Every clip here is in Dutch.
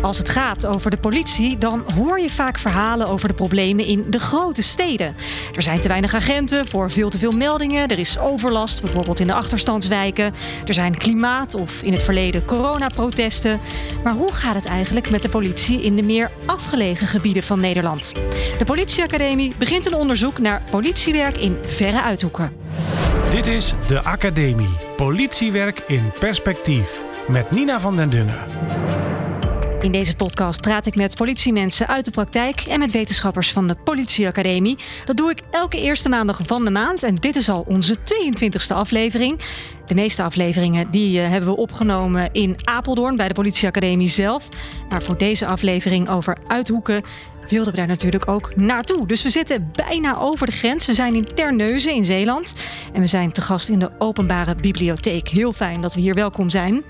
Als het gaat over de politie, dan hoor je vaak verhalen over de problemen in de grote steden. Er zijn te weinig agenten voor veel te veel meldingen. Er is overlast, bijvoorbeeld in de achterstandswijken. Er zijn klimaat- of in het verleden coronaprotesten. Maar hoe gaat het eigenlijk met de politie in de meer afgelegen gebieden van Nederland? De Politieacademie begint een onderzoek naar politiewerk in verre uithoeken. Dit is de Academie. Politiewerk in perspectief. Met Nina van den Dunnen. In deze podcast praat ik met politiemensen uit de praktijk en met wetenschappers van de Politieacademie. Dat doe ik elke eerste maandag van de maand en dit is al onze 22e aflevering. De meeste afleveringen die eh, hebben we opgenomen in Apeldoorn bij de Politieacademie zelf. Maar voor deze aflevering over Uithoeken wilden we daar natuurlijk ook naartoe. Dus we zitten bijna over de grens. We zijn in Terneuzen in Zeeland. En we zijn te gast in de openbare bibliotheek. Heel fijn dat we hier welkom zijn.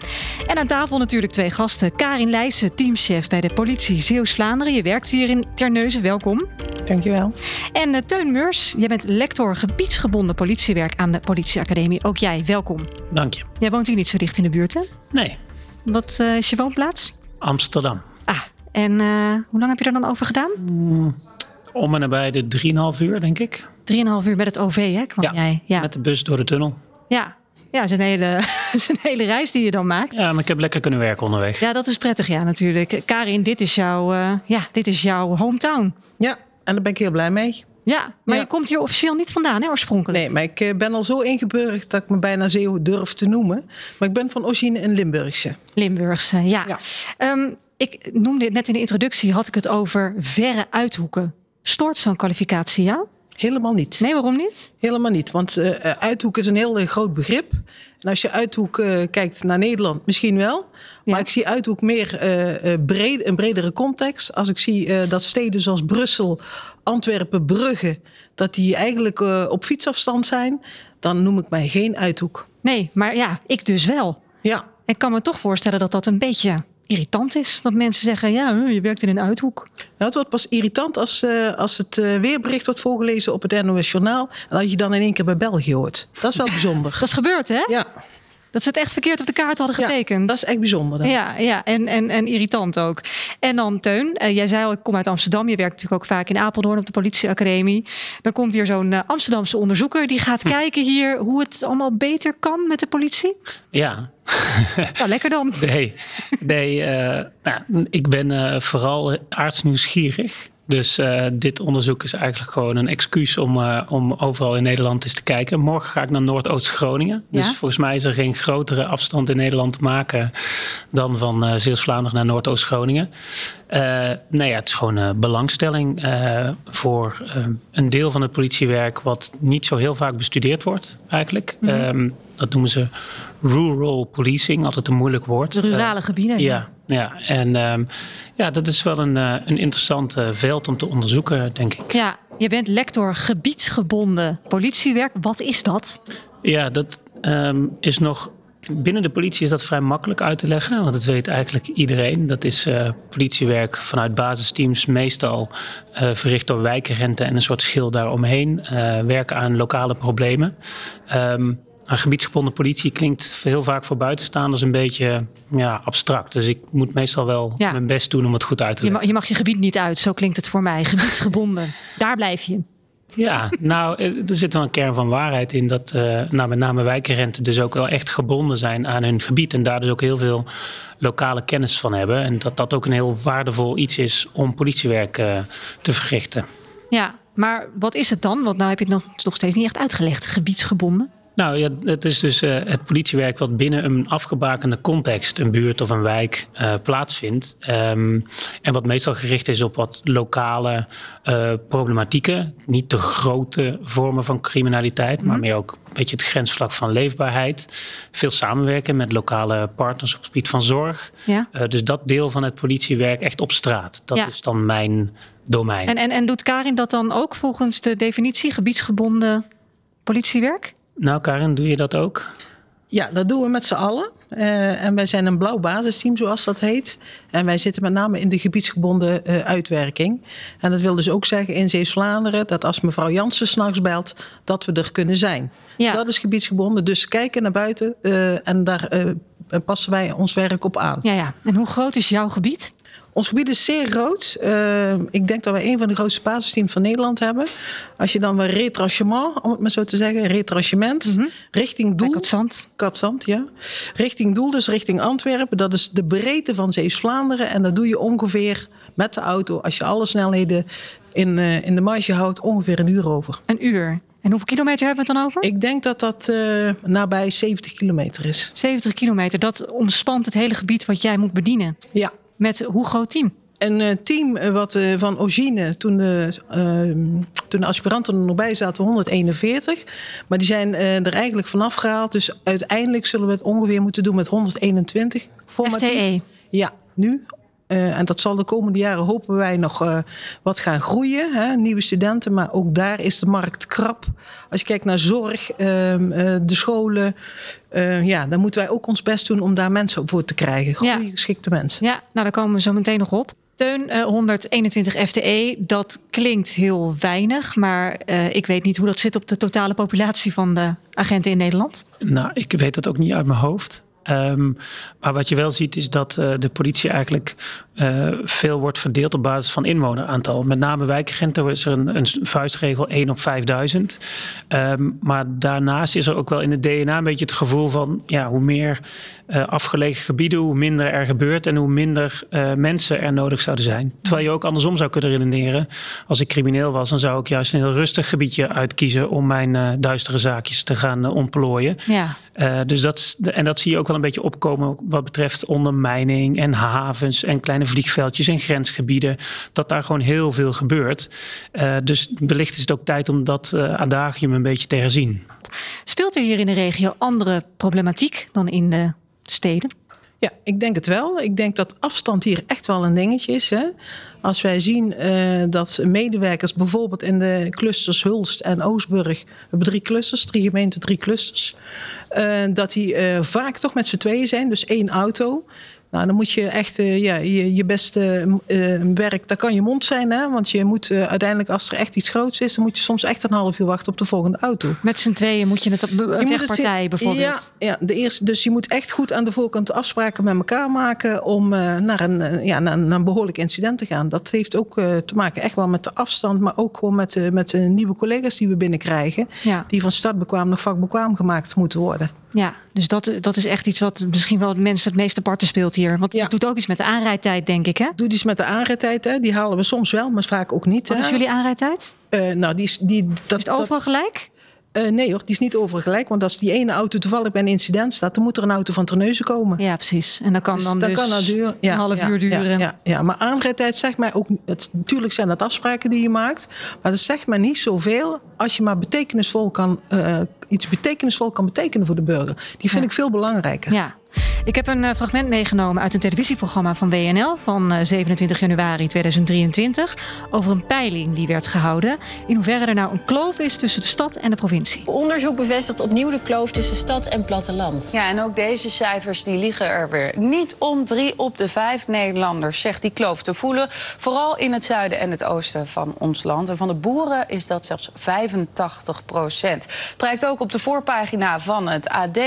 En aan tafel natuurlijk twee gasten. Karin Leijsen, teamchef bij de politie Zeeuws-Vlaanderen. Je werkt hier in Terneuzen. Welkom. Dankjewel. En uh, Teun Meurs, jij bent lector gebiedsgebonden politiewerk aan de Politieacademie. Ook jij, welkom. Dank je. Jij woont hier niet zo dicht in de buurt, hè? Nee. Wat uh, is je woonplaats? Amsterdam. En uh, hoe lang heb je er dan over gedaan? Mm, om en nabij de 3,5 uur, denk ik. 3,5 uur met het OV, hè, kwam ja, jij? Ja, met de bus door de tunnel. Ja, ja, het is een hele, is een hele reis die je dan maakt. Ja, maar ik heb lekker kunnen werken onderweg. Ja, dat is prettig, ja, natuurlijk. Karin, dit is jouw, uh, ja, dit is jouw hometown. Ja, en daar ben ik heel blij mee. Ja, maar ja. je komt hier officieel niet vandaan, hè, oorspronkelijk? Nee, maar ik ben al zo ingeburgerd dat ik me bijna Zeeuw durf te noemen. Maar ik ben van origine een Limburgse. Limburgse, ja. ja. Um, ik noemde het net in de introductie, had ik het over verre uithoeken. Stoort zo'n kwalificatie jou? Helemaal niet. Nee, waarom niet? Helemaal niet, want uh, uithoek is een heel uh, groot begrip. En als je uithoek uh, kijkt naar Nederland, misschien wel. Maar ja. ik zie uithoek meer breed, een bredere context. Als ik zie dat steden zoals Brussel, Antwerpen, Brugge... dat die eigenlijk op fietsafstand zijn... dan noem ik mij geen uithoek. Nee, maar ja, ik dus wel. Ja. Ik kan me toch voorstellen dat dat een beetje irritant is. Dat mensen zeggen, ja, je werkt in een uithoek. Nou, het wordt pas irritant als, uh, als het uh, weerbericht wordt voorgelezen op het NOS Journaal. En dat je dan in één keer bij België hoort. Dat is wel bijzonder. dat is gebeurd, hè? Ja. Dat ze het echt verkeerd op de kaart hadden getekend. Ja, dat is echt bijzonder. Dan. Ja, ja en, en, en irritant ook. En dan Teun, uh, jij zei al, ik kom uit Amsterdam. Je werkt natuurlijk ook vaak in Apeldoorn op de politieacademie. Dan komt hier zo'n uh, Amsterdamse onderzoeker... die gaat hm. kijken hier hoe het allemaal beter kan met de politie. Ja. nou, lekker dan. Nee, nee uh, nou, ik ben vooral artsnieuwsgierig. Dus uh, dit onderzoek is eigenlijk gewoon een excuus om, uh, om overal in Nederland eens te kijken. Morgen ga ik naar Noordoost-Groningen. Ja? Dus volgens mij is er geen grotere afstand in Nederland te maken dan van uh, Zeeuws-Vlaanderen naar Noordoost-Groningen. nee, ja, het is gewoon belangstelling voor een deel van het politiewerk wat niet zo heel vaak bestudeerd wordt eigenlijk. Mm -hmm. um, dat noemen ze rural policing, altijd een moeilijk woord. De rurale gebieden. Ja, ja. en um, ja, dat is wel een, uh, een interessant uh, veld om te onderzoeken, denk ik. Ja, je bent lector gebiedsgebonden politiewerk. Wat is dat? Ja, dat um, is nog. Binnen de politie is dat vrij makkelijk uit te leggen, want dat weet eigenlijk iedereen. Dat is uh, politiewerk vanuit basisteams, meestal uh, verricht door wijkagenten en een soort schil daaromheen. Uh, werken aan lokale problemen. Um, een gebiedsgebonden politie klinkt heel vaak voor buitenstaanders een beetje ja, abstract. Dus ik moet meestal wel ja. mijn best doen om het goed uit te leggen. Je mag, je gebied niet uit, zo klinkt het voor mij. Gebiedsgebonden, daar blijf je. Ja, nou, er zit wel een kern van waarheid in dat uh, nou, met name wijkagenten dus ook wel echt gebonden zijn aan hun gebied. En daar dus ook heel veel lokale kennis van hebben. En dat dat ook een heel waardevol iets is om politiewerk uh, te verrichten. Ja, maar wat is het dan? Want nou heb je het nog, nog steeds niet echt uitgelegd, gebiedsgebonden. Nou ja, het is dus uh, het politiewerk wat binnen een afgebakende context, een buurt of een wijk, uh, plaatsvindt. Um, en wat meestal gericht is op wat lokale uh, problematieken. Niet de grote vormen van criminaliteit, mm. maar meer ook een beetje het grensvlak van leefbaarheid. Veel samenwerken met lokale partners op het gebied van zorg. Ja. dus dat deel van het politiewerk echt op straat. Dat ja. is dan mijn domein. En, en, en doet Karin dat dan ook volgens de definitie gebiedsgebonden politiewerk? Nou, Karin, doe je dat ook? Ja, dat doen we met z'n allen. Uh, en wij zijn een blauw basisteam, zoals dat heet. En wij zitten met name in de gebiedsgebonden uh, uitwerking. En dat wil dus ook zeggen in Zeeuws-Vlaanderen... dat als mevrouw Jansen s'nachts belt, dat we er kunnen zijn. Ja. Dat is gebiedsgebonden. Dus kijken naar buiten uh, en daar passen wij ons werk op aan. Ja, ja. En hoe groot is jouw gebied? Ons gebied is zeer groot. Uh, ik denk dat wij een van de grootste basisteams van Nederland hebben. Als je dan weer retranchement, om het maar zo te zeggen, retranchement, mm -hmm. richting doel. Katzand. Katzand, ja. Richting doel, dus richting Antwerpen. Dat is de breedte van Zeeuws-Vlaanderen. En dat doe je ongeveer met de auto, als je alle snelheden in, uh, in de marge houdt, ongeveer een uur over. Een uur? En hoeveel kilometer hebben we het dan over? Ik denk dat dat uh, nabij 70 kilometer is. 70 kilometer, dat omspant het hele gebied wat jij moet bedienen. Ja. Met hoe groot team? Een uh, team wat uh, van origine, toen de, toen de aspiranten er nog bij zaten, 141. Maar die zijn er eigenlijk vanaf gehaald. Dus uiteindelijk zullen we het ongeveer moeten doen met 121. Formatief. FTE? Ja, nu uh, en dat zal de komende jaren, hopen wij, nog uh, wat gaan groeien. Hè? Nieuwe studenten, maar ook daar is de markt krap. Als je kijkt naar zorg, uh, de scholen, ja, dan moeten wij ook ons best doen om daar mensen voor te krijgen. Goede, ja. geschikte mensen. Ja, nou daar komen we zo meteen nog op. Teun, 121 FTE, dat klinkt heel weinig, maar ik weet niet hoe dat zit op de totale populatie van de agenten in Nederland. Nou, ik weet dat ook niet uit mijn hoofd. Um, maar wat je wel ziet is dat uh, de politie eigenlijk uh, veel wordt verdeeld op basis van inwoneraantal. Met name wijkagenten is er een, een vuistregel 1 op 5000. Um, maar daarnaast is er ook wel in het DNA een beetje het gevoel van ja, hoe meer uh, afgelegen gebieden, hoe minder er gebeurt en hoe minder mensen er nodig zouden zijn. Terwijl je ook andersom zou kunnen redeneren. Als ik crimineel was, dan zou ik juist een heel rustig gebiedje uitkiezen om mijn duistere zaakjes te gaan ontplooien. Ja. dus dat, en dat zie je ook wel een beetje opkomen wat betreft ondermijning en havens en kleine vliegveldjes en grensgebieden. Dat daar gewoon heel veel gebeurt. Uh, dus wellicht is het ook tijd om dat uh, adagium een beetje te herzien. Speelt er hier in de regio andere problematiek dan in de steden? Ja, ik denk het wel. Ik denk dat afstand hier echt wel een dingetje is. Hè? Als wij zien uh, dat medewerkers bijvoorbeeld in de clusters Hulst en Oostburg, we hebben drie clusters, drie gemeenten, drie clusters, uh, dat die uh, vaak toch met z'n tweeën zijn, dus één auto. Nou, dan moet je echt uh, ja, je, je beste uh, werk, dat kan je mond zijn. Hè? Want je moet uh, uiteindelijk, als er echt iets groots is, dan moet je soms echt een half uur wachten op de volgende auto. Met z'n tweeën moet je het op vechtpartij bijvoorbeeld. Ja, ja de eerste, dus je moet echt goed aan de voorkant afspraken met elkaar maken om naar, een, ja, naar, naar, een behoorlijk incident te gaan. Dat heeft ook te maken echt wel met de afstand, maar ook gewoon met, met de nieuwe collega's die we binnenkrijgen. Ja. Die van startbekwaam nog vakbekwaam gemaakt moeten worden. Ja, dus dat, dat is echt iets wat misschien wel het mensen het meeste parten speelt hier. Want Ja. het doet ook iets met de aanrijdtijd, denk ik, hè? Doe iets met de aanrijdtijd, hè? die halen we soms wel, maar vaak ook niet. Wat hè? is jullie aanrijdtijd? Eh, nou, die is, die, dat, Is het overal gelijk? Dat- eh, nee hoor, die is niet overal gelijk. Want als die ene auto toevallig bij een incident staat, dan moet er een auto van Terneuzen komen. Ja, precies. En dan kan Dus dan dat dus kan dat. Ja, een half ja, uur duren. Ja, ja, maar aanrijdtijd zegt mij ook... Het, natuurlijk zijn dat afspraken die je maakt. Maar dat zegt mij niet zoveel als je maar betekenisvol kan, eh, iets betekenisvol kan betekenen voor de burger. Die vind ik veel belangrijker. Ja. Ik heb een eh, fragment meegenomen uit een televisieprogramma van WNL van eh, 27 januari 2023 over een peiling die werd gehouden in hoeverre er nou een kloof is tussen de stad en de provincie. Onderzoek bevestigt opnieuw de kloof tussen stad en platteland. Ja, en ook deze cijfers die liggen er weer niet om. Drie op de vijf Nederlanders zegt die kloof te voelen. Vooral in het zuiden en het oosten van ons land. En van de boeren is dat zelfs 85 procent. Het prijkt ook op de voorpagina van het AD.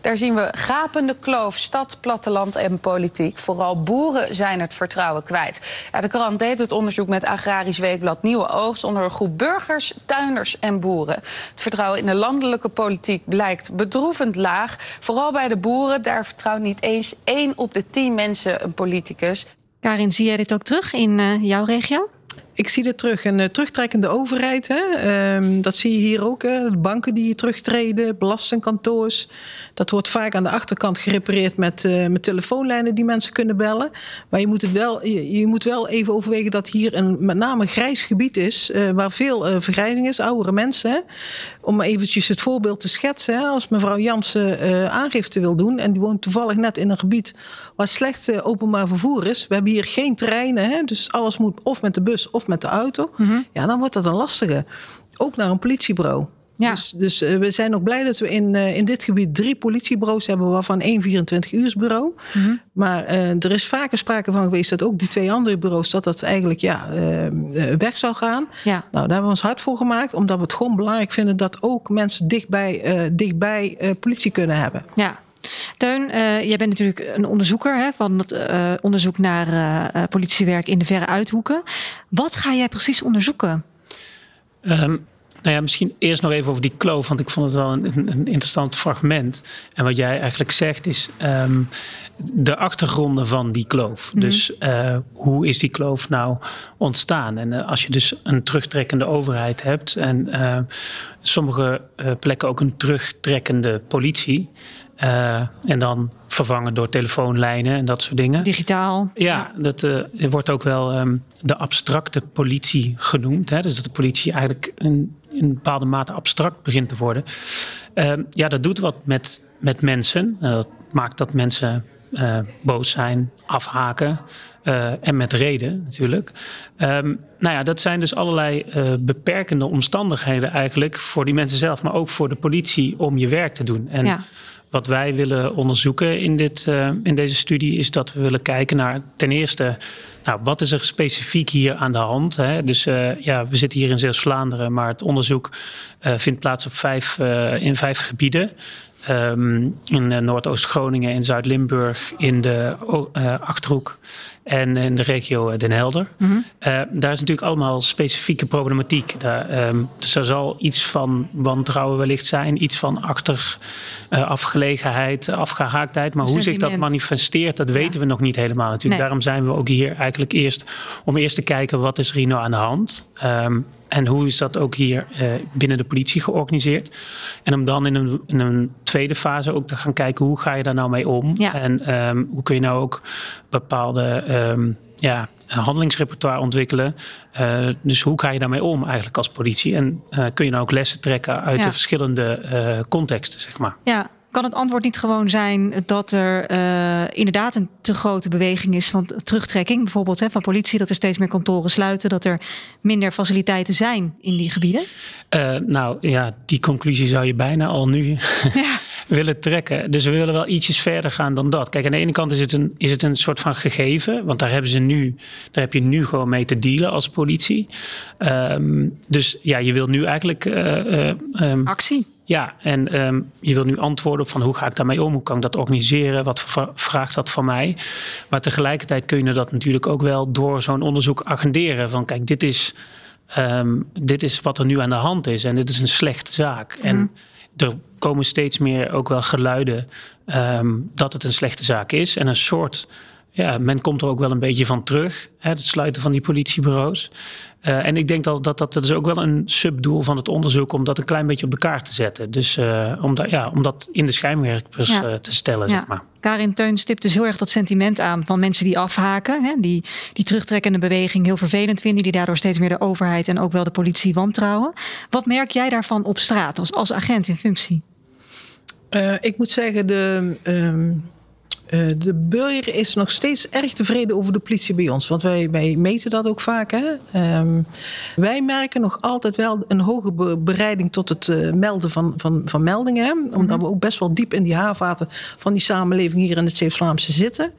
Daar zien we gapende kloof, stad, platteland en politiek. Vooral boeren zijn het vertrouwen kwijt. Ja, de krant deed het onderzoek met Agrarisch Weekblad Nieuwe Oogst... onder een groep burgers, tuinders en boeren. Het vertrouwen in de landelijke politiek blijkt bedroevend laag. Vooral bij de boeren, daar vertrouwt niet eens één op de tien mensen een politicus. Karin, zie jij dit ook terug in eh, jouw regio? Ik zie dit terug. Een eh, terugtrekkende overheid. Hè? Ehm, dat zie je hier ook. Hè? Banken die terugtreden, belastingkantoors. Dat wordt vaak aan de achterkant gerepareerd met, eh, met telefoonlijnen die mensen kunnen bellen. Maar je moet, het wel, je, moet wel even overwegen dat hier een met name grijs gebied is. eh, waar veel eh, vergrijzing is, oudere mensen. Om eventjes het voorbeeld te schetsen. Hè? Als mevrouw Jansen aangifte wil doen. en die woont toevallig net in een gebied waar slecht eh, openbaar vervoer is. We hebben hier geen treinen. Hè? Dus alles moet of met de bus of met de auto. Ja, dan wordt dat een lastige. Ook naar een politiebureau. Ja. Dus, dus eh, we zijn ook blij dat we in, eh, in dit gebied drie politiebureaus hebben, waarvan één 24-uursbureau. Maar eh, er is vaker sprake van geweest dat ook die twee andere bureaus, dat dat eigenlijk ja, weg zou gaan. Ja. Nou, daar hebben we ons hard voor gemaakt, omdat we het gewoon belangrijk vinden dat ook mensen dichtbij, dichtbij politie kunnen hebben. Ja. Teun, uh, jij bent natuurlijk een onderzoeker hè, van het uh, onderzoek naar uh, politiewerk in de verre uithoeken. Wat ga jij precies onderzoeken? Um, nou ja, misschien eerst nog even over die kloof, want ik vond het wel een, een interessant fragment. En wat jij eigenlijk zegt is um, de achtergronden van die kloof. Mm -hmm. Dus uh, hoe is die kloof nou ontstaan? En uh, als je dus een terugtrekkende overheid hebt en uh, sommige plekken ook een terugtrekkende politie. En dan vervangen door telefoonlijnen en dat soort dingen. Digitaal. Ja, ja. dat uh, wordt ook wel um, de abstracte politie genoemd. Hè? Dus dat de politie eigenlijk in een bepaalde mate abstract begint te worden. Uh, ja, dat doet wat met, met mensen. Dat maakt dat mensen uh, boos zijn, afhaken. Uh, en met reden natuurlijk. Um, nou ja, dat zijn dus allerlei uh, beperkende omstandigheden eigenlijk voor die mensen zelf, maar ook voor de politie om je werk te doen. En ja. Wat wij willen onderzoeken in, dit, uh, in deze studie is dat we willen kijken naar ten eerste, nou, wat is er specifiek hier aan de hand? Hè? Dus ja, we zitten hier in Zeeuws-Vlaanderen, maar het onderzoek vindt plaats op vijf, in vijf gebieden. Um, in Noordoost-Groningen, in Zuid-Limburg, in de Achterhoek en in de regio Den Helder. Mm -hmm. uh, daar is natuurlijk allemaal specifieke problematiek. Daar, um, dus er zal iets van wantrouwen wellicht zijn, iets van achterafgelegenheid, afgehaaktheid. Maar hoe zich dat manifesteert, dat ja. weten we nog niet helemaal natuurlijk. Nee. Daarom zijn we ook hier eigenlijk eerst om eerst te kijken wat is er nou aan de hand. Um, en hoe is dat ook hier uh, binnen de politie georganiseerd? En om dan in een, in een, tweede fase ook te gaan kijken hoe ga je daar nou mee om? Ja. En um, hoe kun je nou ook bepaalde um, ja, handelingsrepertoire ontwikkelen? Uh, dus hoe ga je daarmee om eigenlijk als politie? En uh, kun je nou ook lessen trekken uit Ja. de verschillende contexten, zeg maar? Ja, kan het antwoord niet gewoon zijn dat er uh, inderdaad een te grote beweging is van terugtrekking, bijvoorbeeld hè, van politie, dat er steeds meer kantoren sluiten, dat er minder faciliteiten zijn in die gebieden? Uh, nou ja, die conclusie zou je bijna al nu ja. willen trekken. Dus we willen wel ietsjes verder gaan dan dat. Kijk, aan de ene kant is het een, is het een soort van gegeven, want daar hebben ze nu, daar heb je nu gewoon mee te dealen als politie. Um, dus ja, je wil nu eigenlijk uh, um, actie. Ja, en um, je wil nu antwoorden op van hoe ga ik daarmee om? Hoe kan ik dat organiseren? Wat vraagt dat van mij? Maar tegelijkertijd kun je dat natuurlijk ook wel door zo'n onderzoek agenderen. Van kijk, dit is, um, dit is wat er nu aan de hand is en dit is een slechte zaak. Mm. En er komen steeds meer ook wel geluiden um, dat het een slechte zaak is. En een soort, ja, men komt er ook wel een beetje van terug. Hè, het sluiten van die politiebureaus. Uh, en ik denk dat, dat dat is ook wel een subdoel van het onderzoek om dat een klein beetje op de kaart te zetten. Dus uh, om, dat, ja, om dat in de schijnwerpers ja. uh, te stellen, ja. zeg maar. Karin Teun stipt dus heel erg dat sentiment aan van mensen die afhaken. Hè, die die terugtrekkende beweging heel vervelend vinden. Die daardoor steeds meer de overheid en ook wel de politie wantrouwen. Wat merk jij daarvan op straat als, als agent in functie? Uh, ik moet zeggen, de, um, uh, de burger is nog steeds erg tevreden over de politie bij ons. Want wij, wij meten dat ook vaak. Hè? Um, wij merken nog altijd wel een hoge be bereiding tot het uh, melden van, van, van meldingen. Hè? Omdat mm -hmm. we ook best wel diep in die haarvaten van die samenleving hier in het Zeeuws-Vlaamse zitten.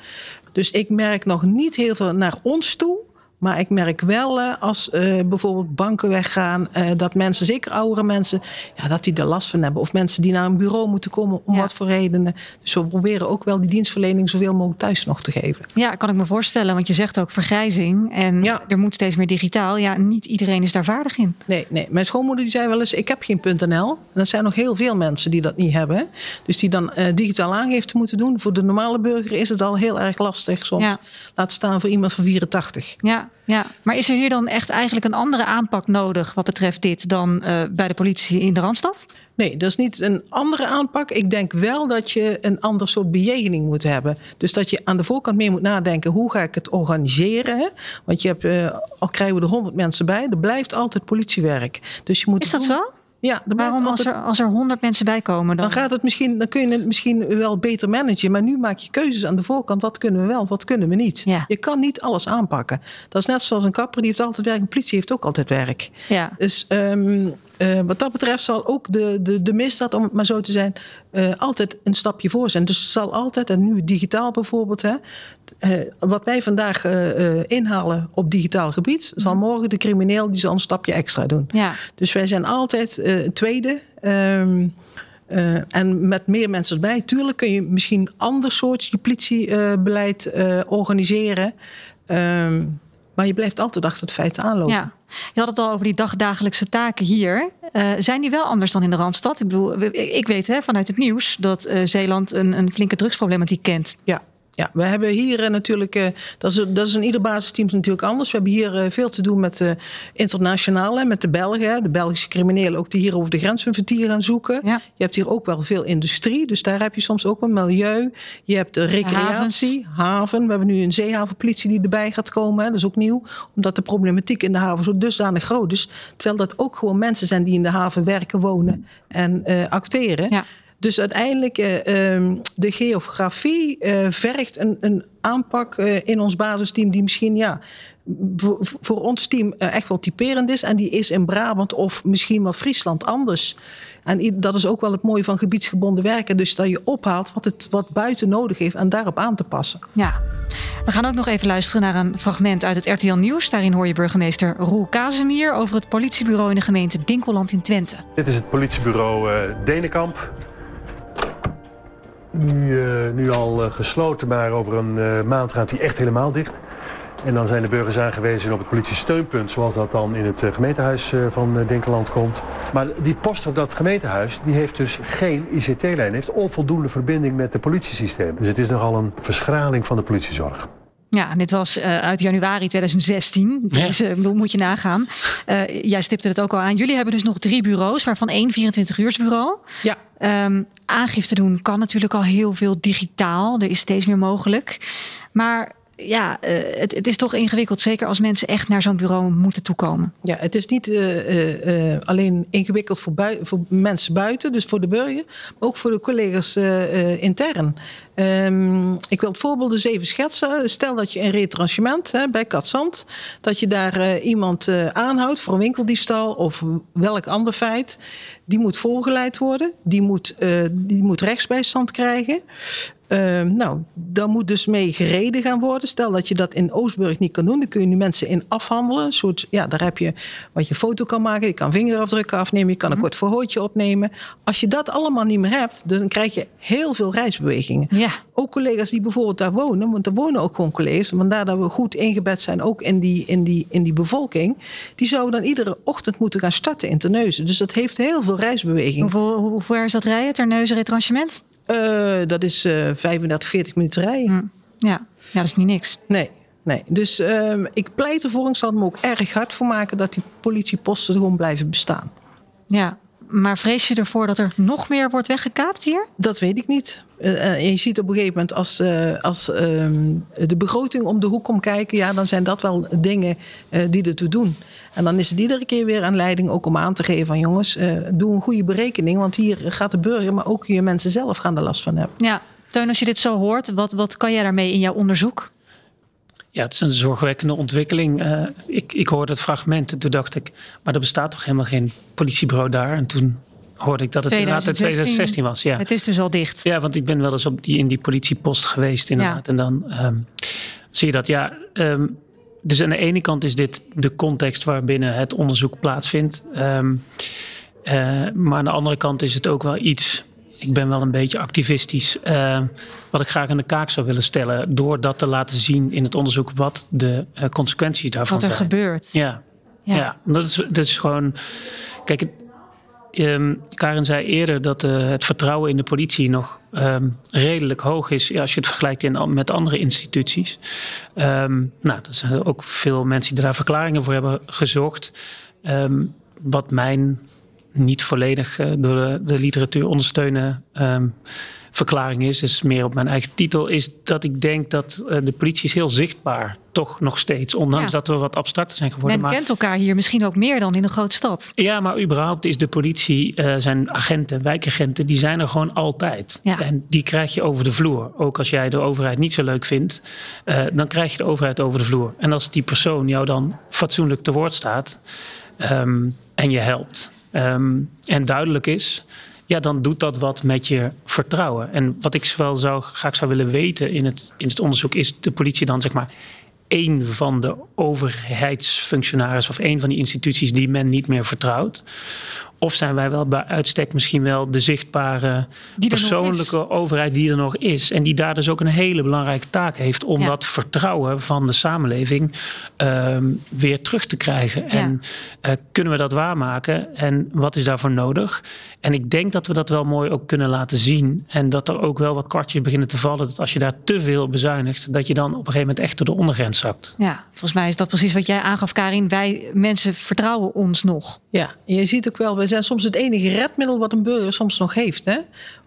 Dus ik merk nog niet heel veel naar ons toe. Maar ik merk wel uh, als uh, bijvoorbeeld banken weggaan, uh, dat mensen, zeker oudere mensen, ja, dat die er last van hebben. Of mensen die naar een bureau moeten komen om ja. wat voor redenen. Dus we proberen ook wel die dienstverlening zoveel mogelijk thuis nog te geven. Ja, kan ik me voorstellen, want je zegt ook vergrijzing en ja. er moet steeds meer digitaal. Ja, niet iedereen is daar vaardig in. Nee, nee. mijn schoonmoeder die zei wel eens, ik heb geen .nl. En er zijn nog heel veel mensen die dat niet hebben. Dus die dan digitaal aangifte moeten doen. Voor de normale burger is het al heel erg lastig soms. Ja. Laat staan voor iemand van 84. Ja. Ja, maar is er hier dan echt eigenlijk een andere aanpak nodig wat betreft dit dan uh, bij de politie in de Randstad? Nee, dat is niet een andere aanpak. Ik denk wel dat je een ander soort bejegening moet hebben. Dus dat je aan de voorkant meer moet nadenken, hoe ga ik het organiseren? Hè? Want je hebt, uh, al krijgen we er honderd mensen bij, er blijft altijd politiewerk. Dus je moet is dat doen... zo? Ja, Waarom als er als er honderd mensen bij komen dan? Dan gaat het misschien, dan kun je het misschien wel beter managen. Maar nu maak je keuzes aan de voorkant. Wat kunnen we wel, wat kunnen we niet? Ja. Je kan niet alles aanpakken. Dat is net zoals een kapper die heeft altijd werk. Een politie heeft ook altijd werk. Ja. Dus um, uh, wat dat betreft zal ook de, de, de misdaad, om het maar zo te zijn, uh, altijd een stapje voor zijn. Dus het zal altijd, en nu digitaal bijvoorbeeld, hè, uh, wat wij vandaag inhalen op digitaal gebied, mm. zal morgen de crimineel die zal een stapje extra doen. Ja. Dus wij zijn altijd tweede. Um, Uh, en met meer mensen erbij, tuurlijk kun je misschien ander soort je politiebeleid organiseren. Uh, maar je blijft altijd achter het feit aanlopen. Ja. Je had het al over die dagdagelijkse taken hier. Uh, zijn die wel anders dan in de Randstad? Ik bedoel, ik weet hè, vanuit het nieuws dat Zeeland een, een flinke drugsproblematiek kent. Ja, ja, we hebben hier natuurlijk, uh, dat, is, dat is in ieder basisteam natuurlijk anders. We hebben hier uh, veel te doen met de internationale, met de Belgen, de Belgische criminelen, ook die hier over de grens hun vertier gaan zoeken. Ja. Je hebt hier ook wel veel industrie, dus daar heb je soms ook wel milieu. Je hebt recreatie, haven. We hebben nu een zeehavenpolitie die erbij gaat komen. Dat is ook nieuw, omdat de problematiek in de haven zo dusdanig groot is. Terwijl dat ook gewoon mensen zijn die in de haven werken, wonen en uh, acteren. Ja. Dus uiteindelijk, uh, um, de geografie uh, vergt een, een aanpak uh, in ons basisteam die misschien ja, voor, voor ons team echt wel typerend is. En die is in Brabant of misschien wel Friesland anders. En dat is ook wel het mooie van gebiedsgebonden werken. Dus dat je ophaalt wat het wat buiten nodig heeft en daarop aan te passen. Ja. We gaan ook nog even luisteren naar een fragment uit het RTL Nieuws. Daarin hoor je burgemeester Roel Kazemier over het politiebureau in de gemeente Dinkeland in Twente. Dit is het politiebureau Denenkamp nu, uh, nu al uh, gesloten, maar over een uh, maand gaat hij echt helemaal dicht. En dan zijn de burgers aangewezen op het politiesteunpunt, zoals dat dan in het gemeentehuis van Dinkeland komt. Maar die post op dat gemeentehuis, die heeft dus geen ICT-lijn, heeft onvoldoende verbinding met de politiesysteem. Dus het is nogal een verschraling van de politiezorg. Ja, dit was uh, uit januari 2016. Deze ja. moet je nagaan. Uh, jij stipte het ook al aan. Jullie hebben dus nog drie bureaus, waarvan één 24-uursbureau. Ja. Um, aangifte doen kan natuurlijk al heel veel digitaal. Er is steeds meer mogelijk. Maar ja, uh, het, is toch ingewikkeld, zeker als mensen echt naar zo'n bureau moeten toekomen. Ja, het is niet uh, uh, alleen ingewikkeld voor, voor, mensen buiten, dus voor de burger, maar ook voor de collega's intern. Um, ik wil het voorbeeld eens even schetsen. Stel dat je een retranchement hè, bij Katzand, dat je daar iemand aanhoudt voor een winkeldiefstal of welk ander feit. Die moet voorgeleid worden, die moet, die moet rechtsbijstand krijgen. Uh, nou, dan moet dus mee gereden gaan worden. Stel dat je dat in Oostburg niet kan doen, dan kun je nu mensen in afhandelen. Een soort, ja, daar heb je wat je foto kan maken, je kan vingerafdrukken afnemen, je kan een mm kort verhoortje opnemen. Als je dat allemaal niet meer hebt, dan krijg je heel veel reisbewegingen. Ja. Ook collega's die bijvoorbeeld daar wonen, want er wonen ook gewoon collega's, vandaar dat we goed ingebed zijn ook in die, in die, in die bevolking, die zouden dan iedere ochtend moeten gaan starten in Terneuzen. Dus dat heeft heel veel reisbeweging. Hoeveel, hoe ver is dat rijden, Terneuzen retranchement? Uh, dat is uh, 35, 40 minuten rijden. Mm. Ja. ja, dat is niet niks. Nee, nee. Dus uh, ik pleit ervoor, ik zal me ook erg hard voor maken dat die politieposten gewoon blijven bestaan. Ja, maar vrees je ervoor dat er nog meer wordt weggekaapt hier? Dat weet ik niet. Uh, je ziet op een gegeven moment als, uh, als uh, de begroting om de hoek komt kijken, ja, dan zijn dat wel dingen die ertoe doen. En dan is het iedere keer weer aan leiding ook om aan te geven van jongens, doe een goede berekening, want hier gaat de burger, maar ook je mensen zelf gaan er last van hebben. Ja, Teun, als je dit zo hoort, wat, wat kan jij daarmee in jouw onderzoek? Ja, het is een zorgwekkende ontwikkeling. Uh, ik, ik hoorde het fragment toen dacht ik, maar er bestaat toch helemaal geen politiebureau daar? En toen hoorde ik dat het 2016, inderdaad 2016 was. Ja. Het is dus al dicht. Ja, want ik ben wel eens op die, in die politiepost geweest inderdaad. Ja. En dan um, zie je dat, ja... Um, dus aan de ene kant is dit de context waarbinnen het onderzoek plaatsvindt. Um, uh, maar aan de andere kant is het ook wel iets ik ben wel een beetje activistisch. Uh, wat ik graag aan de kaak zou willen stellen. Door dat te laten zien in het onderzoek wat de uh, consequenties daarvan zijn. Wat er zijn. gebeurt. Ja, ja. ja. dat, is, dat is gewoon. Kijk, um, Karin zei eerder dat uh, het vertrouwen in de politie nog um, redelijk hoog is. Als je het vergelijkt met andere instituties. Um, nou, dat zijn ook veel mensen die daar verklaringen voor hebben gezocht. wat mijn niet volledig uh, door de, literatuur ondersteunen verklaring is, is meer op mijn eigen titel, is dat ik denk dat uh, de politie is heel zichtbaar, toch nog steeds, ondanks ja. dat we wat abstracter zijn geworden. Men maar, kent elkaar hier misschien ook meer dan in een grote stad. Ja, maar überhaupt is de politie, uh, zijn agenten, wijkagenten, die zijn er gewoon altijd. Ja. En die krijg je over de vloer. Ook als jij de overheid niet zo leuk vindt, uh, dan krijg je de overheid over de vloer. En als die persoon jou dan fatsoenlijk te woord staat um, en je helpt um, en duidelijk is, ja, dan doet dat wat met je vertrouwen. En wat ik wel zou, graag zou willen weten in het, in het onderzoek, is de politie dan zeg maar één van de overheidsfunctionarissen of één van die instituties die men niet meer vertrouwt? Of zijn wij wel bij uitstek misschien wel de zichtbare er persoonlijke overheid die er nog is. En die daar dus ook een hele belangrijke taak heeft om Ja. dat vertrouwen van de samenleving ehm, weer terug te krijgen. En eh, kunnen we dat waarmaken? En wat is daarvoor nodig? En ik denk dat we dat wel mooi ook kunnen laten zien. En dat er ook wel wat kwartjes beginnen te vallen. Dat als je daar te veel bezuinigt, dat je dan op een gegeven moment echt door de ondergrens zakt. Ja, volgens mij is dat precies wat jij aangaf, Karin. Wij mensen vertrouwen ons nog. Ja, en je ziet ook wel, we zijn soms het enige redmiddel wat een burger soms nog heeft. Hè?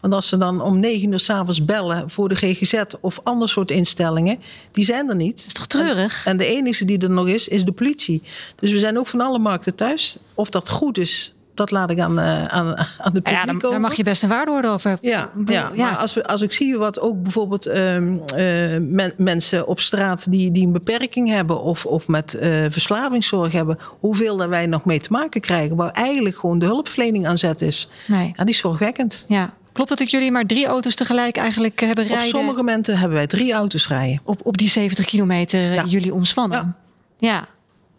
Want als ze dan om negen uur s'avonds bellen voor de GGZ of ander soort instellingen, die zijn er niet. is toch treurig? En, en de enige die er nog is, is de politie. Dus we zijn ook van alle markten thuis. Of dat goed is, dat laat ik aan, eh, aan, aan de publiek Ja, daar, over. daar mag je best een waardewoord over. Ja, Ik ja, maar als, we, als ik zie wat ook bijvoorbeeld ehm, eh, men- mensen op straat die, die een beperking hebben of, of met eh, verslavingszorg hebben, hoeveel daar wij nog mee te maken krijgen, waar eigenlijk gewoon de hulpverlening aan zet is. Nee. Ja, die is zorgwekkend. Ja. Klopt dat jullie maar drie auto's tegelijk eigenlijk hebben Op rijden? sommige momenten hebben wij drie auto's rijden. op, op die 70 kilometer Ja. jullie omspannen. Ja,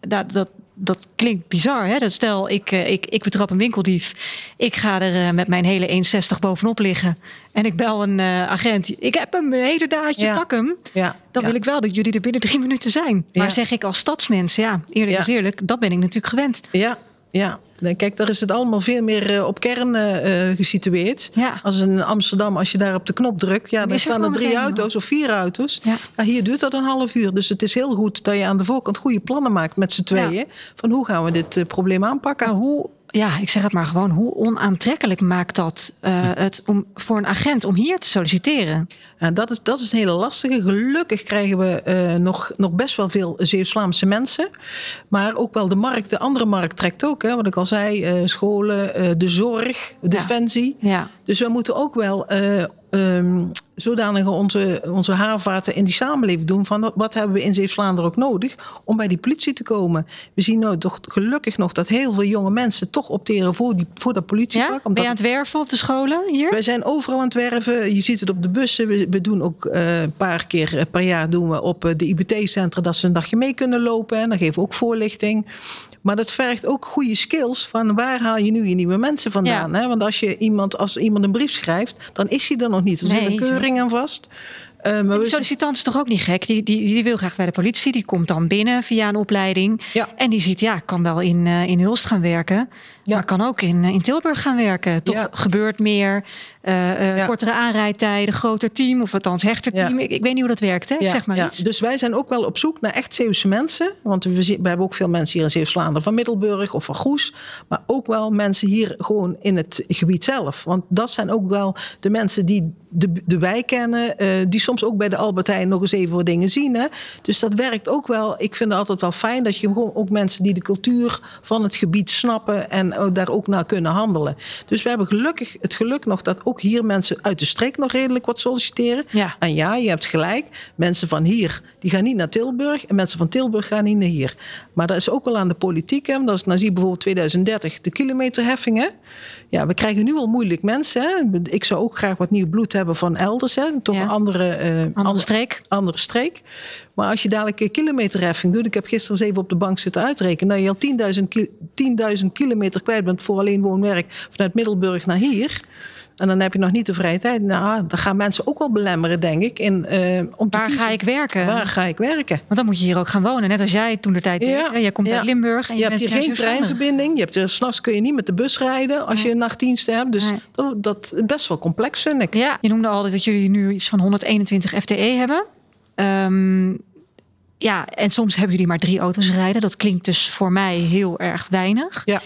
Dat, dat, dat klinkt bizar. Hè? Dat stel, ik, eh, ik, ik betrap een winkeldief. Ik ga er eh, met mijn hele 1,60 bovenop liggen. En ik bel een eh, agent. Ik heb hem, een hele daadje, Ja. pak hem. Ja, Dan ja. wil ik wel dat jullie er binnen drie minuten zijn. Maar Ja. zeg ik als stadsmens, ja, eerlijk is eerlijk, dat ben ik natuurlijk gewend. Ja, ja. Kijk, daar is het allemaal veel meer eh, op kern eh, eh, gesitueerd. Ja. Als in Amsterdam, als je daar op de knop drukt, ja, dan staan er drie auto's of vier auto's. Ja. Ja. hier duurt dat een half uur. Dus het is heel goed dat je aan de voorkant goede plannen maakt met z'n tweeën. Van hoe gaan we dit probleem aanpakken? Maar hoe, ja, ik zeg het maar gewoon, hoe onaantrekkelijk maakt dat eh, het om, voor een agent om hier te solliciteren? En dat is, dat is een hele lastige. Gelukkig krijgen we eh, nog, nog best wel veel Zeeuws-Vlaamse mensen. Maar ook wel de markt, de andere markt trekt ook. Hè, wat ik al zei, eh, scholen, de zorg, defensie. Ja. Dus we moeten ook wel eh ehm, zodanig onze, onze haarvaten in die samenleving doen. Van wat hebben we in Zeeuws-Vlaanderen ook nodig om bij die politie te komen. We zien nou toch gelukkig nog dat heel veel jonge mensen toch opteren voor, die, voor dat politievak. Ja? Ben je aan het werven op de scholen hier? wij zijn overal aan het werven. Je ziet het op de bussen. We, we doen ook eh, een paar keer per jaar doen we op eh, de IBT-centra dat ze een dagje mee kunnen lopen. En dan geven we ook voorlichting. Maar dat vergt ook goede skills van waar haal je nu je nieuwe mensen vandaan. Ja. Hè? Want als, je iemand, als iemand een brief schrijft, dan is hij er nog niet. Er zit Nee, een keuring aan vast. Eh, maar sollicitant is toch ook niet gek? Die, die, die wil graag bij de politie. Die komt dan binnen via een opleiding. Ja. En die ziet, ja, ik kan wel in, eh, in Hulst gaan werken. Ja. Maar kan ook in, eh, in Tilburg gaan werken. Toch Ja. gebeurt meer. eh, eh, Ja. Kortere aanrijdtijden, groter team. Of althans hechter team. Ik, ik weet niet hoe dat werkt, hè? Zeg maar iets. Dus wij zijn ook wel op zoek naar echt Zeeuwse mensen. Want we, we hebben ook veel mensen hier in Zeeuws-Vlaanderen van Middelburg of van Goes. Maar ook wel mensen hier gewoon in het gebied zelf. Want dat zijn ook wel de mensen die de, de wijk kennen. die soms ook bij de Albert Heijn nog eens even wat dingen zien. Hè? Dus dat werkt ook wel. Ik vind het altijd wel fijn dat je gewoon ook mensen die de cultuur van het gebied snappen. En daar ook naar kunnen handelen. Dus we hebben gelukkig het geluk nog dat ook hier mensen uit de streek nog redelijk wat solliciteren. Ja. En ja, je hebt gelijk. Mensen van hier die gaan niet naar Tilburg. En mensen van Tilburg gaan niet naar hier. Maar dat is ook wel aan de politiek. Hè? Als ik nou zie bijvoorbeeld 2030 de kilometerheffingen. Ja, we krijgen nu al moeilijk mensen. Hè? Ik zou ook graag wat nieuw bloed hebben van elders. Hè? Toch Ja. een andere, eh, Andere streek. andere streek. Maar als je dadelijk een kilometerheffing doet. Ik heb gisteren eens even op de bank zitten uitrekenen. Dat je al 10.000 ki- 10.000 kilometer kwijt bent voor alleen woon-werk. Vanuit Middelburg naar hier. En dan heb je nog niet de vrije tijd. Nou, dan gaan mensen ook wel belemmeren, denk ik. In, eh, om te Waar kiezen. ga ik werken? Waar ga ik werken? Want dan moet je hier ook gaan wonen. Net als jij toen de tijd deed. hè? Jij komt ja. uit Limburg. En je, je, hebt hier geen treinverbinding. Je hebt er, s'nachts kun je niet met de bus rijden als je een nachtdienst hebt. Dus Nee. dat, dat is best wel complex, vind ik. Ja, je noemde al dat jullie nu iets van 121 FTE hebben. Ehm, ja, en soms hebben jullie maar drie auto's rijden. Dat klinkt dus voor mij heel erg weinig. Ja.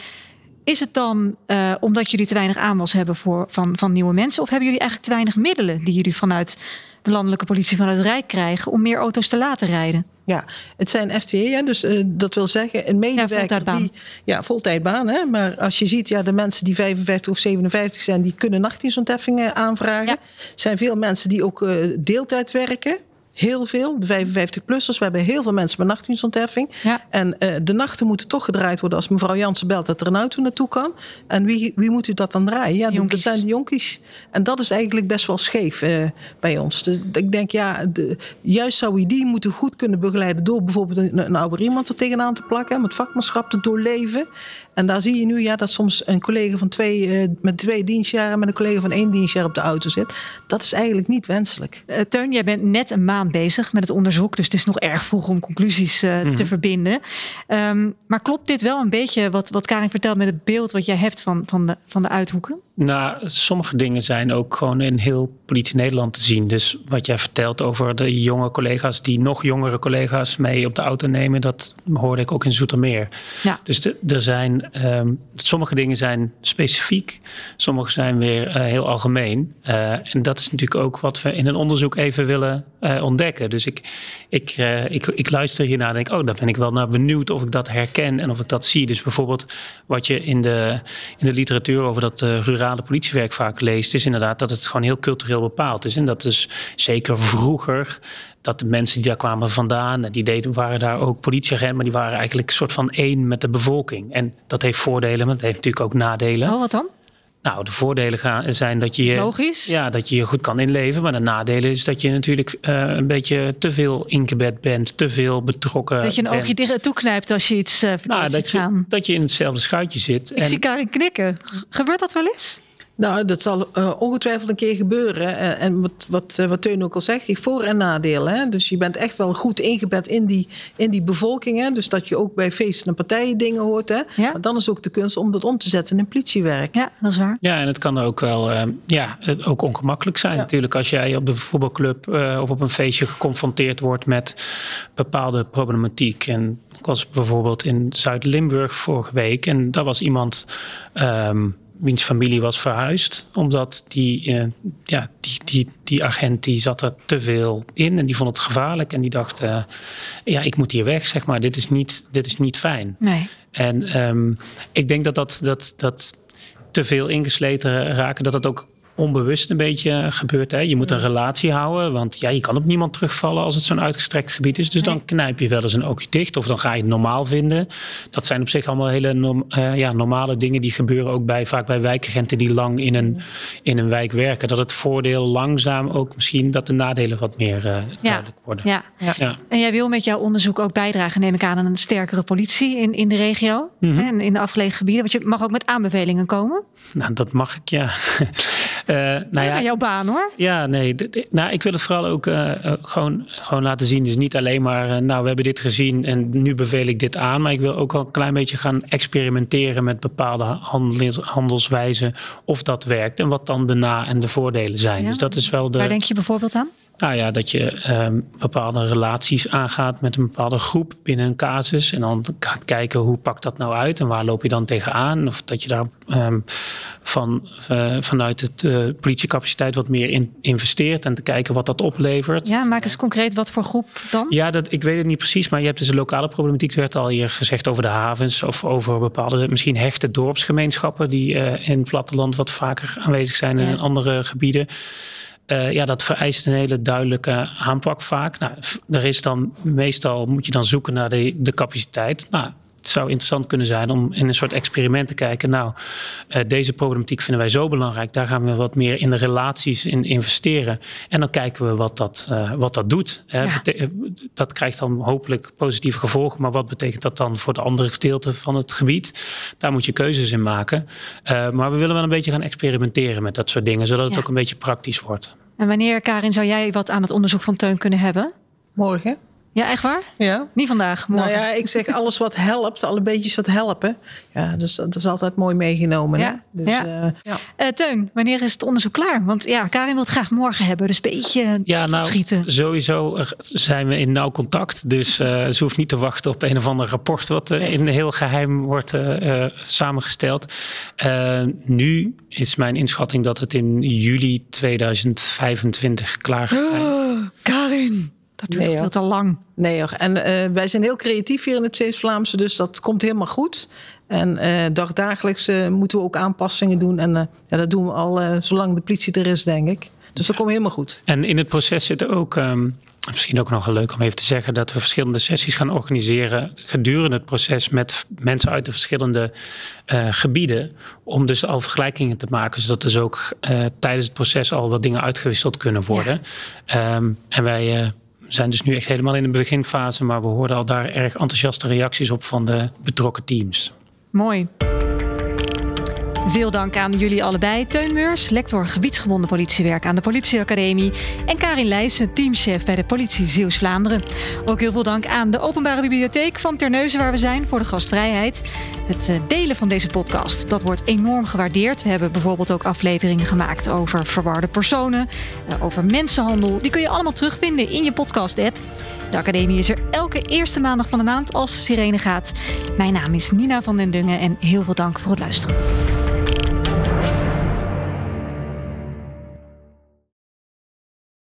Is het dan eh, omdat jullie te weinig aanwas hebben voor, van, van nieuwe mensen? Of hebben jullie eigenlijk te weinig middelen die jullie vanuit de landelijke politie van het Rijk krijgen om meer auto's te laten rijden? Ja, het zijn FTE, hè, dus eh, dat wil zeggen een medewerker voltijdbaan. die ja voltijdbaan, hè, maar als je ziet, ja, de mensen die 55 of 57 zijn, die kunnen nachtdienstontheffingen aanvragen. Ja. Er zijn veel mensen die ook eh, deeltijd werken. Heel veel. De 55-plussers. We hebben heel veel mensen met nachtdienstontheffing. Ja. En uh, de nachten moeten toch gedraaid worden als mevrouw Jansen belt dat er een auto naartoe kan. En wie, wie moet u dat dan draaien? Ja, dat zijn de jonkies. En dat is eigenlijk best wel scheef uh, bij ons. Dus ik denk, ja, de, juist zou je die moeten goed kunnen begeleiden door bijvoorbeeld een, een ouder iemand er tegenaan te plakken, om het vakmanschap te doorleven. En daar zie je nu ja, dat soms een collega van twee, uh, met twee dienstjaren met een collega van één dienstjaar op de auto zit. Dat is eigenlijk niet wenselijk. Teun, jij bent net een maand bezig met het onderzoek, dus het is nog erg vroeg om conclusies uh, mm-hmm. te verbinden. Um, maar klopt dit wel een beetje wat, wat Karin vertelt met het beeld wat jij hebt van, van, de, van de uithoeken? Nou, sommige dingen zijn ook gewoon in heel politie Nederland te zien. Dus wat jij vertelt over de jonge collega's die nog jongere collega's mee op de auto nemen, dat hoorde ik ook in Zoetermeer. Ja. Dus er zijn um, sommige dingen zijn specifiek, sommige zijn weer uh, heel algemeen. Uh, en dat is natuurlijk ook wat we in een onderzoek even willen uh, ontdekken. Dus ik, ik, ik, ik luister hiernaar en denk, oh, daar ben ik wel naar benieuwd of ik dat herken en of ik dat zie. Dus bijvoorbeeld wat je in de, in de literatuur over dat politiewerk vaak leest, is inderdaad dat het gewoon heel cultureel bepaald is. En dat is zeker vroeger dat de mensen die daar kwamen vandaan, die deden, waren daar ook politieagenten, maar die waren eigenlijk een soort van één met de bevolking. En dat heeft voordelen, maar dat heeft natuurlijk ook nadelen. Oh, wat dan? Nou, de voordelen gaan, zijn dat je, Logisch. Ja, dat je je goed kan inleven. Maar de nadelen is dat je natuurlijk uh, een beetje te veel ingebed bent, te veel betrokken. Dat je een bent. oogje dicht toeknijpt als je iets uh, nou, dat gaan. Je, dat je in hetzelfde schuitje zit. Ik en... zie Karin knikken. Gebeurt dat wel eens? Nou, dat zal uh, ongetwijfeld een keer gebeuren. Uh, en wat, wat, uh, wat Teun ook al zegt, die voor- en nadelen. Hè? Dus je bent echt wel goed ingebed in die, in die bevolking. Hè? Dus dat je ook bij feesten en partijen dingen hoort. Hè? Ja. Maar dan is ook de kunst om dat om te zetten in politiewerk. Ja, dat is waar. Ja, en het kan ook wel uh, ja, ook ongemakkelijk zijn. Ja. Natuurlijk, als jij op de voetbalclub uh, of op een feestje geconfronteerd wordt met bepaalde problematiek. En ik was bijvoorbeeld in Zuid-Limburg vorige week en daar was iemand. Um, wiens familie was verhuisd. Omdat die, uh, ja, die, die, die agent die zat er te veel in en die vond het gevaarlijk. En die dacht, uh, ja, ik moet hier weg, zeg maar. Dit is niet, dit is niet fijn. Nee. En um, ik denk dat dat, dat, dat te veel ingesleten raken, dat dat ook onbewust een beetje gebeurt. Hè? Je moet een relatie houden, want ja, je kan op niemand terugvallen als het zo'n uitgestrekt gebied is. Dus dan knijp je wel eens een oogje dicht of dan ga je het normaal vinden. Dat zijn op zich allemaal hele norm, uh, ja, normale dingen die gebeuren ook bij, vaak bij wijkagenten die lang in een, in een wijk werken. Dat het voordeel langzaam ook misschien dat de nadelen wat meer uh, duidelijk ja. worden. Ja. Ja. ja. En jij wil met jouw onderzoek ook bijdragen, neem ik aan, aan een sterkere politie in, in de regio mm -hmm. en in de afgelegen gebieden. Want je mag ook met aanbevelingen komen. Nou, dat mag ik, ja. Uh, nou ja, jouw baan hoor. Ja, nee. Nou, ik wil het vooral ook uh, gewoon, gewoon laten zien. Dus niet alleen maar, uh, nou, we hebben dit gezien en nu beveel ik dit aan. Maar ik wil ook wel een klein beetje gaan experimenteren met bepaalde handels, handelswijzen. Of dat werkt en wat dan de na- en de voordelen zijn. Ja. Dus dat is wel de. Waar denk je bijvoorbeeld aan? Nou ja, dat je um, bepaalde relaties aangaat met een bepaalde groep binnen een casus. En dan gaat kijken hoe pakt dat nou uit en waar loop je dan tegenaan. Of dat je daar um, van, uh, vanuit het uh, politiecapaciteit wat meer in investeert. En te kijken wat dat oplevert. Ja, maak eens concreet wat voor groep dan? Ja, dat, ik weet het niet precies. Maar je hebt dus een lokale problematiek. Er werd al hier gezegd over de havens. Of over bepaalde misschien hechte dorpsgemeenschappen. Die uh, in het platteland wat vaker aanwezig zijn. En in andere gebieden. Uh, ja, dat vereist een hele duidelijke aanpak vaak. Nou, er is dan meestal moet je dan zoeken naar de, de capaciteit. Nou, het zou interessant kunnen zijn om in een soort experiment te kijken. Nou, uh, deze problematiek vinden wij zo belangrijk. Daar gaan we wat meer in de relaties in investeren. En dan kijken we wat dat, uh, wat dat doet. Ja. Dat krijgt dan hopelijk positieve gevolgen. Maar wat betekent dat dan voor de andere gedeelten van het gebied? Daar moet je keuzes in maken. Uh, maar we willen wel een beetje gaan experimenteren met dat soort dingen. Zodat het Ja. ook een beetje praktisch wordt. En wanneer, Karin, zou jij wat aan het onderzoek van Teun kunnen hebben? Morgen? Ja, echt waar? Ja. Niet vandaag, morgen. Nou ja, ik zeg alles wat helpt, alle beetjes wat helpen. Ja, dus dat is altijd mooi meegenomen. Ja, Hè? Dus, ja. eh, ja. Eh, Teun, wanneer is het onderzoek klaar? Want ja, Karin wil het graag morgen hebben, dus een beetje Ja, nou, schieten. sowieso eh, zijn we in nauw contact. Dus uh, ze hoeft niet te wachten op een of ander rapport... wat uh, in heel geheim wordt uh, samengesteld. nu is mijn inschatting dat het in juli 2025 klaar gaat zijn. Oh, Karin, dat duurt Nee, veel te lang. Nee hoor. En uh, wij zijn heel creatief hier in het Zeeuws-Vlaamse, dus dat komt helemaal goed. En uh, dagdagelijks uh, moeten we ook aanpassingen doen. En ja, dat doen we al zolang de politie er is, denk ik. Dus dat komt helemaal goed. En in het proces zitten ook... Um, Misschien ook nog leuk om even te zeggen dat we verschillende sessies gaan organiseren gedurende het proces met mensen uit de verschillende uh, gebieden. Om dus al vergelijkingen te maken, zodat dus ook uh, tijdens het proces al wat dingen uitgewisseld kunnen worden. Ja. Um, en wij uh, zijn dus nu echt helemaal in de beginfase, maar we hoorden al daar erg enthousiaste reacties op van de betrokken teams. Mooi. Veel dank aan jullie allebei. Teun Meurs, lector gebiedsgebonden politiewerk aan de Politieacademie. En Karin Leijsen, teamchef bij de Politie Zeeuws-Vlaanderen. Ook heel veel dank aan de Openbare Bibliotheek van Terneuzen waar we zijn voor de gastvrijheid. Het eh, delen van deze podcast, dat wordt enorm gewaardeerd. We hebben bijvoorbeeld ook afleveringen gemaakt over verwarde personen, eh, over mensenhandel. Die kun je allemaal terugvinden in je podcast-app. De Academie is er elke eerste maandag van de maand als Sirene gaat. Mijn naam is Nina van den Dungen en heel veel dank voor het luisteren.